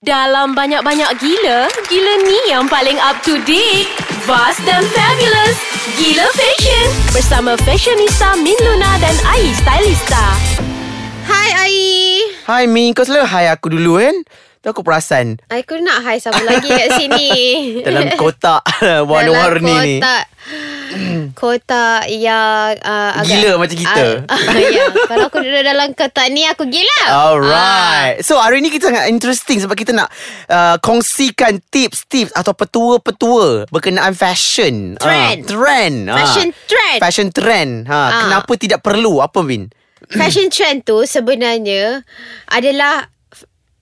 Dalam banyak-banyak gila, gila ni yang paling up to date. Vast dan fabulous. Gila Fashion. Bersama fashionista Min Luna dan Ai Stylista. Hai Ai. Hai Mi, kau selalu hai aku dulu kan? Tu aku perasan Aku nak hai siapa lagi kat sini. dalam kotak warna-warni ni. kotak, Kotak yang uh, agak, Gila macam kita. Uh, uh, ya. Kalau aku duduk dalam kotak ni aku gila. Alright. So hari ni kita sangat interesting sebab kita nak uh, kongsikan tips-tips atau petua-petua berkenaan fashion. Trend. Uh, trend. Ah. Fashion trend. Fashion trend. Ha, Ah. Kenapa tidak perlu? Apa Min? Fashion trend tu sebenarnya adalah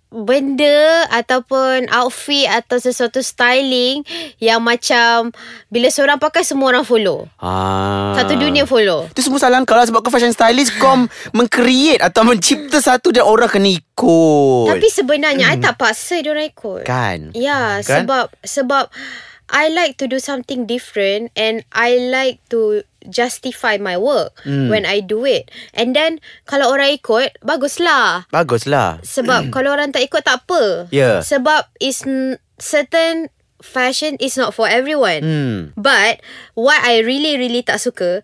benda ataupun outfit atau sesuatu styling yang macam bila seorang pakai semua orang follow. Ah. Satu dunia follow. Itu semua salah kau lah sebab kau fashion stylist kau mengcreate atau mencipta satu dan orang kena ikut. Tapi sebenarnya I tak paksa dia orang ikut. kan. Ya, Kan? sebab sebab I like to do something different and I like to justify my work Hmm. when I do it. And then kalau orang ikut, baguslah. Baguslah. Sebab kalau orang tak ikut tak apa. Ya. Sebab is certain fashion is not for everyone. Hmm. But what I really really tak suka,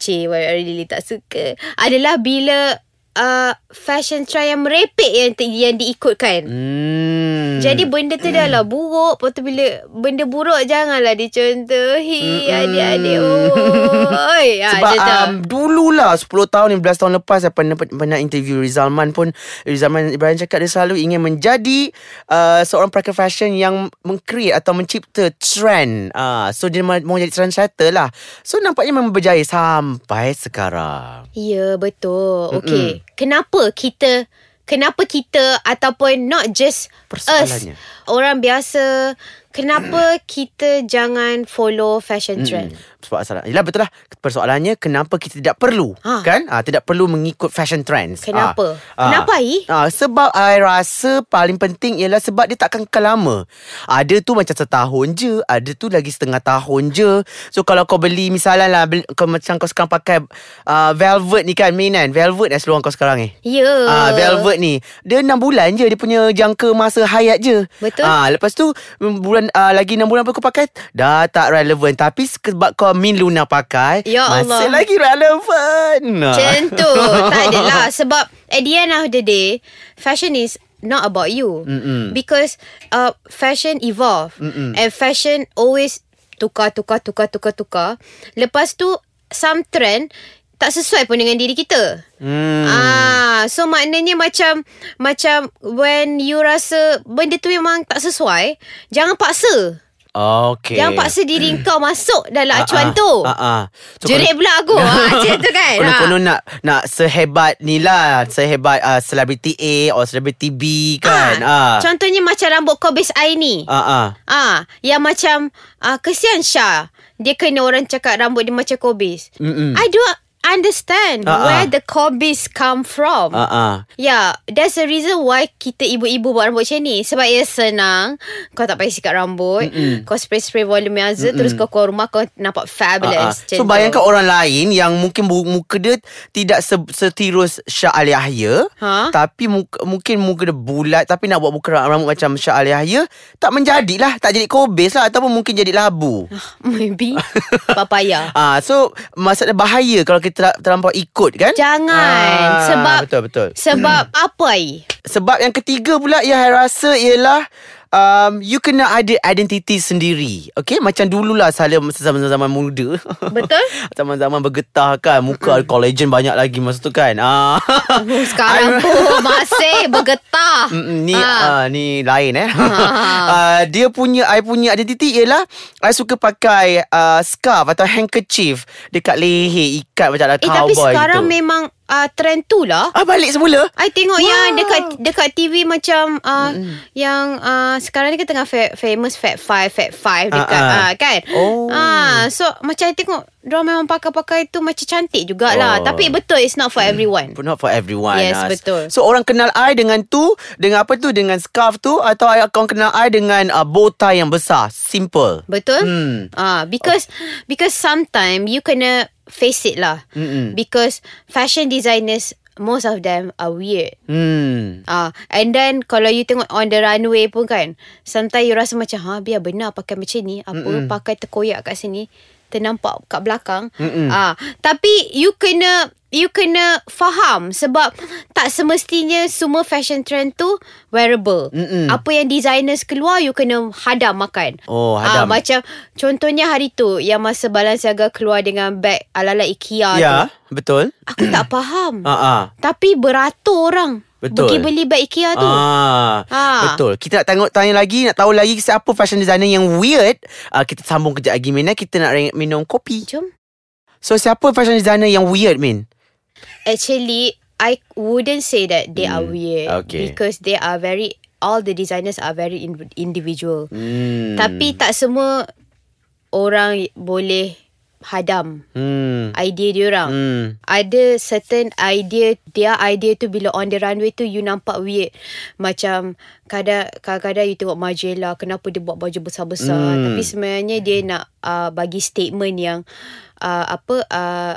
cik, what I really tak suka adalah bila uh, fashion trend yang merepek yang yang diikutkan. Hmm. Jadi benda tu dah lah buruk. Lepas tu bila Benda buruk Janganlah dicontohi Adik-adik. Oi. Ha, Sebab tu. um, dululah 10 tahun 15 tahun lepas Saya pernah, pernah interview Rizalman pun Rizalman Ibrahim cakap Dia selalu ingin menjadi uh, Seorang pelakon fashion Yang mengcreate Atau mencipta trend. Uh, So dia ma- mau jadi trendsetter lah. So nampaknya memang berjaya Sampai sekarang. Ya betul. Okay Kenapa kita Kenapa kita Ataupun not just us Orang biasa Kenapa kita jangan follow fashion trend Persoalan Yelah betul lah Persoalannya Kenapa kita tidak perlu Ha. Kan ah, Tidak perlu mengikut fashion trends Kenapa? Ah. Kenapa, Ai? Ah, sebab I rasa paling penting ialah sebab dia takkan kekal lama. Ada tu macam setahun je, ada tu lagi setengah tahun je. So kalau kau beli misalnya lah beli, kau macam kau sekarang pakai uh, velvet ni kan, Min kan? Velvet dah seluar kau sekarang ni. Ya Ah, velvet ni Dia 6 bulan je Dia punya jangka masa hayat je Betul. ah, Lepas tu bulan ah, Lagi 6 bulan pun kau pakai Dah tak relevan. Tapi sebab kau Min Luna pakai Ya Masih Allah. lagi relevan. Macam tu. Tak adalah Sebab At the end of the day Fashion is Not about you. Mm-mm. Because uh, Fashion evolve. Mm-mm. And fashion Always Tukar tukar tukar tukar tukar. Lepas tu Some trend Tak sesuai pun dengan diri kita hmm. Ah, so maknanya macam macam when you rasa benda tu memang tak sesuai, jangan paksa. Okay Jangan paksa diri kau masuk dalam Ah, acuan ah, tu. ah, ah. So, Jerit pula aku. ah, macam tu kan. Konon-konon nak Nak sehebat ni lah Sehebat uh, Celebrity A Or Celebrity B kan Ah, ah. Contohnya macam rambut kobis I ni. Ah, ah. Ah, yang macam ah, kesian Syah. Dia kena orang cakap rambut dia macam kobis. Mm-mm. I don't understand ah. where the kobis come from. Ah, ah. Yeah, that's the reason why kita ibu-ibu buat rambut macam ni. Sebab ia senang. Kau tak payah sikat rambut. Mm-mm. Kau spray-spray volumizer. Terus kau keluar rumah kau nampak fabulous. Macam So tu. bayangkan orang lain Yang mungkin muka dia Tidak se- setirus Syah Ali Yahya Ha? Tapi muka, mungkin muka dia bulat Tapi nak buat muka rambut macam Syah Ali Yahya Tak menjadilah Tak jadi kobis lah Ataupun mungkin jadi labu Maybe. Papaya. Ah, so maksudnya bahaya kalau kita ter- terlampau ikut kan? Jangan. Sebab- betul betul. Sebab apa I? Sebab yang ketiga pula yang saya rasa ialah um, you kena ada identiti sendiri. Okay? Macam dululah saya zaman-zaman muda. Betul? zaman-zaman bergetah kan. Muka mm. collagen banyak lagi masa tu kan. Ah. Oh, sekarang pun masih bergetah. Mm, ni Ah. uh, ni lain eh. uh, dia punya I punya identiti ialah I suka pakai uh, scarf atau handkerchief dekat leher ikat macam ada Eh cowboy tapi sekarang gitu. memang uh, trend tu lah. Ah balik semula. I tengok Wow. yang dekat dekat TV macam uh, mm. yang uh, sekarang ni kita tengah fa- famous Fat 5 Fat 5 dekat Ah, uh, uh, kan. Oh. Ah so macam I tengok Diorang memang pakai-pakai tu Macam cantik jugalah Oh. Tapi betul It's not for everyone But not for everyone Yes, ah. betul. So orang kenal I dengan tu Dengan apa tu Dengan scarf tu Atau I- orang kenal I Dengan uh, bow tie yang besar Simple Betul Hmm. ah, Because Because sometimes You kena Face it lah Mm-mm. Because Fashion designers most of them are weird. Hmm. Ah, and then kalau you tengok on the runway pun kan, sometimes you rasa macam ha biar benar pakai macam ni, apa Mm-mm. pakai terkoyak kat sini, ternampak kat belakang. Ah, tapi you kena you kena faham sebab tak semestinya semua fashion trend tu wearable. Mm-mm. Apa yang designers keluar you kena hadam makan. Oh, Ah, hadam. macam contohnya hari tu yang masa Balenciaga keluar dengan bag ala-ala IKEA Ya, tu. betul. Aku tak faham. Ah ah. Tapi beratur orang Betul. pergi beli beg IKEA tu. Ah, Ah. Betul Kita nak tengok tanya lagi Nak tahu lagi Siapa fashion designer yang weird uh, Kita sambung kejap lagi Min eh. Kita nak minum kopi Jom. So siapa fashion designer yang weird Min? Actually, I wouldn't say that they are Hmm, weird okay. because they are very all the designers are very in, individual. Hmm. Tapi tak semua orang boleh hadam hmm. idea dia orang. Hmm. Ada certain idea Their idea tu Bila on the runway tu You nampak weird Macam kadang, Kadang-kadang you tengok Margiela Kenapa dia buat baju besar-besar Hmm. Tapi sebenarnya Dia nak uh, Bagi statement yang uh, Apa uh,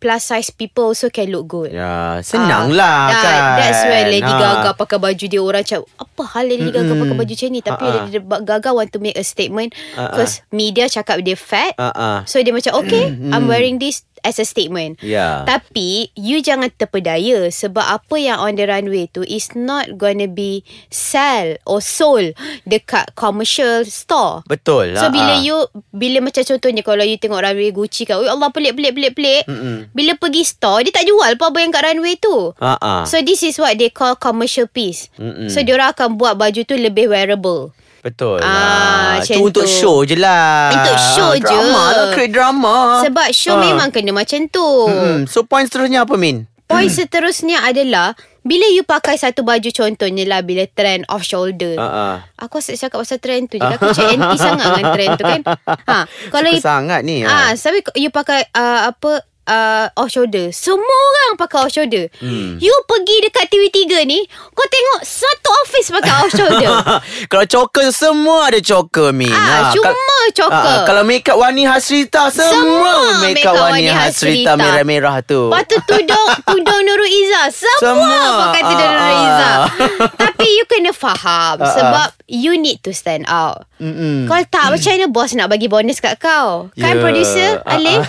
Plus size people Also can look good Ya, senang Ah, lah that- kan. That's where Lady Ah. Gaga pakai baju dia Orang macam Apa hal Lady Gaga Mm-mm. pakai baju macam ni Tapi Ah, ah. Lady Gaga want to make a statement Ah, ah. Because media cakap dia fat Ah, ah. So dia macam Okay I'm wearing this As a statement Ya. tapi you jangan terpedaya sebab apa yang on the runway tu is not gonna be sell or sold dekat commercial store. Betul So ah, bila ah. you bila macam contohnya kalau you tengok runway Gucci kan, oh Allah pelik pelik pelik pelik. Mm-mm. Bila pergi store dia tak jual apa-apa yang kat runway tu. Ah. So this is what they call commercial piece. Mm-mm. So diorang akan buat baju tu lebih wearable. Betul Ah, lah. macam Itu untuk tu. show je lah. Untuk show je. Drama lah, create drama. Sebab show Ah. memang kena macam tu. Hmm. So point seterusnya apa Min? Point seterusnya adalah bila you pakai satu baju contohnya lah bila trend off shoulder. Ah, ah. Aku asyik cakap pasal trend tu je. Aku macam anti sangat dengan trend tu kan. Ha, kalau Suka you, sangat ni. ah, tapi you pakai uh, apa uh, off shoulder. Semua orang pakai off shoulder. Hmm. You pergi dekat TV3 ni, kau tengok satu office pakai off shoulder. Kalau choker semua ada choker Min. Ah, cuma choker. Ah, kalau make up Wani Hasrita semua, Semua make make up up Wani Wani Hasrita Hasrita. merah-merah tu. Lepas tu tudung Tudung Nurul Izzah Semua, Semua. pakai tudung Ah, Nurul ah. Izzah Tapi you kena faham Ah, ah. Sebab You need to stand out Mm-mm. Kalau tak Macam mana bos nak bagi bonus kat kau Kan Ya. producer Ah, Alif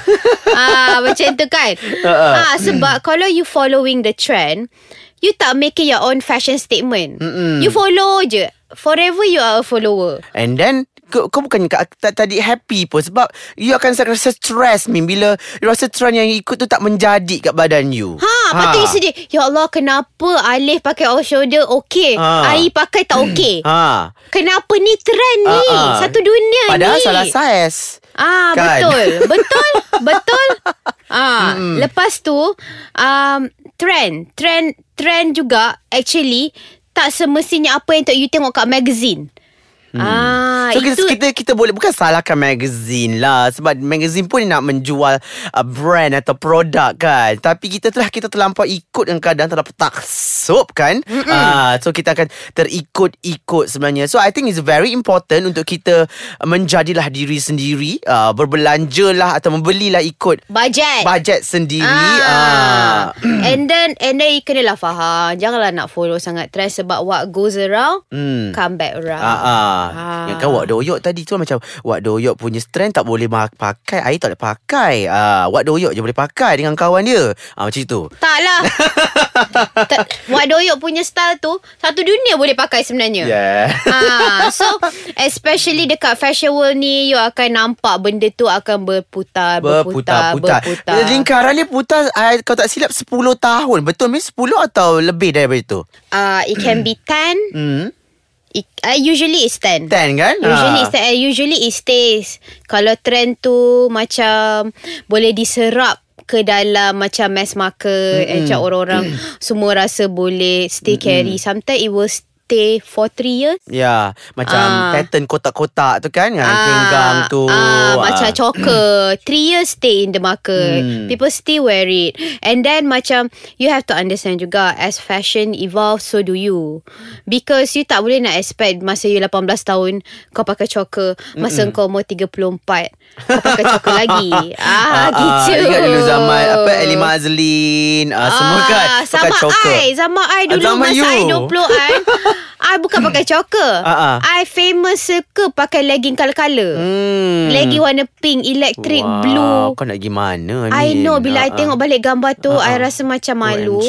ah, Macam tu kan Ah, ah, Sebab Kalau you following the trend You tak making your own fashion statement. Mm-mm. You follow je. Forever you are a follower. And then kau, kau bukan tak, tadi happy pun. Sebab You akan rasa stress Min Bila rasa trend yang ikut tu Tak menjadi kat badan you. Ha, lepas tu you sedih Ya Allah kenapa Alif pakai off shoulder Okay Ha. Ai pakai tak okay Ha. Kenapa ni trend ni? Ah, ah. Satu dunia Padahal ni. salah saiz. Ah Kan? betul. Betul Betul. Ah Lepas tu um, Trend Trend Trend juga Actually Tak semestinya Apa yang tak you tengok kat magazine Ah, So kita, itu kita kita boleh bukan salahkan magazine lah sebab magazine pun nak menjual uh, brand atau produk kan. Tapi kita telah kita terlampau ikut dengan keadaan terlalu taksub kan. Uh, so kita akan terikut-ikut sebenarnya. So I think it's very important untuk kita uh, menjadilah diri sendiri, uh, berbelanjalah atau membelilah ikut Bajet bajet sendiri. Ah. And then And then you kenalah faham Janganlah nak follow sangat trend Sebab what goes around Hmm. Come back around Ah, ah. Ah. Yang kan Wak Doyok tadi tu macam Wak Doyok punya strength tak boleh pakai Air tak boleh pakai. Ah, Wak Doyok je boleh pakai dengan kawan dia. Ah, Macam itu Taklah Ta- Wak Doyok punya style tu Satu dunia boleh pakai sebenarnya. Yeah. Ha, so especially dekat fashion world ni you akan nampak benda tu akan berputar berputar Berputar-putar. berputar. Lingkaran dia putar I, Kalau tak silap 10 tahun. Betul Miss? 10 atau lebih daripada itu? Uh, it can be 10 hmm. It, uh, Usually it's 10 10 kan Usually Ah. it's uh, usually it stays. Kalau trend tu macam boleh diserap ke dalam macam mass market mm-hmm. macam orang-orang semua rasa boleh stay carry. Sometimes it will stay for 3 years. Ya, macam Ah. pattern kotak-kotak tu kan yang pinggang tu. ah, Ah. Macam choker Three years stay in the market Hmm. People still wear it And then macam You have to understand juga As fashion evolve So do you Because you tak boleh nak expect Masa you 18 tahun Kau pakai choker Masa kau umur 34 Kau pakai choker lagi Ah, gitu Ingat dulu zaman apa Ellie Mazlin ah, Semua kan pakai Sama choker. I Sama I dulu Ah, zaman Masa you. I 20-an I bukan pakai choker. Ah. I famous suka Pakai legging colour-colour Hmm. Legging warna pink Electric Wow, blue. Kau nak pergi mana ni? I know Bila I Ah, tengok balik gambar tu Ah, I rasa macam malu.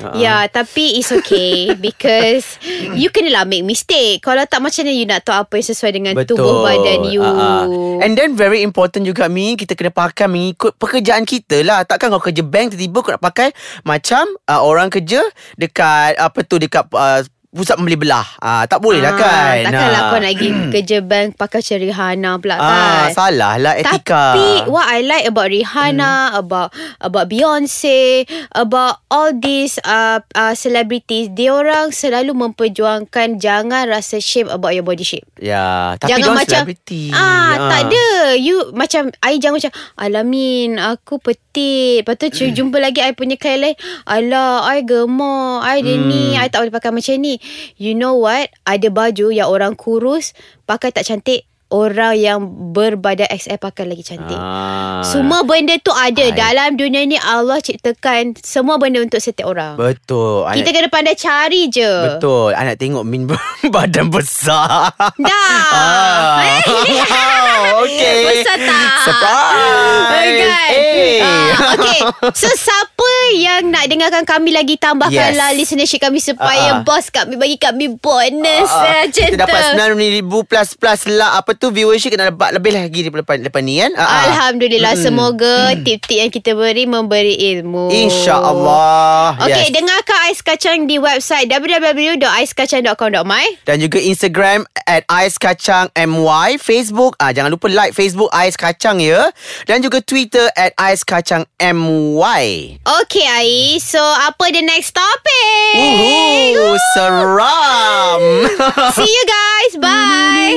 Ah. Ya Tapi it's okay Because You kenalah make mistake. Kalau tak macam mana You nak tahu apa yang sesuai Dengan Betul. tubuh badan you? Ah. And then very important juga Mi Kita kena pakai Mengikut pekerjaan kita lah. Takkan kau kerja bank Tiba-tiba kau nak pakai Macam uh, Orang kerja Dekat Apa tu Dekat uh, Pusat membeli belah ah, Tak boleh lah Ah, kan Takkanlah Ah. kau nak pergi kerja bank Pakai macam Rihanna pula ah, kan Salah lah etika Tapi what I like about Rihanna, Hmm. about about Beyonce, about all these uh, uh, celebrities, dia orang selalu memperjuangkan jangan rasa shame about your body shape. Ya Tapi jangan diorang macam celebrity ah, tak ada you macam I jangan macam alamin aku petit lepas tu hmm. jumpa lagi I punya klien lain alah I gemuk I Hmm. ni I tak boleh pakai macam ni you know what ada baju yang orang kurus pakai tak cantik orang yang berbadan XL pakai lagi cantik ah. semua benda tu ada Hai. dalam dunia ni Allah ciptakan semua benda untuk setiap orang Betul kita Anak, kena pandai cari je Betul Anak tengok Min badan besar dah Ah. okay Besar tak? Surprise Oh, kan? Eh. Ah, okay. So siapa yang nak dengarkan kami lagi tambahkanlah Yes. listenership kami Ah, supaya ah. bos kami bagi kami bonus Ah, uh, macam kita dapat tu. 9000 plus plus lah apa tu viewership kena dapat lebih lagi lepas, lepas ni kan. Ah, ah. Alhamdulillah semoga tip-tip yang kita beri memberi ilmu. InsyaAllah. Okay, yes. dengarkan Ais Kacang di website www.aiskacang.com.my Dan juga Instagram at Ais Kacang MY Facebook ah Jangan lupa like Facebook Ais Kacang ya Dan juga Twitter at Ais Kacang MY Okay, Ais. So, apa the next topic? Uhu, seram See you guys. Bye.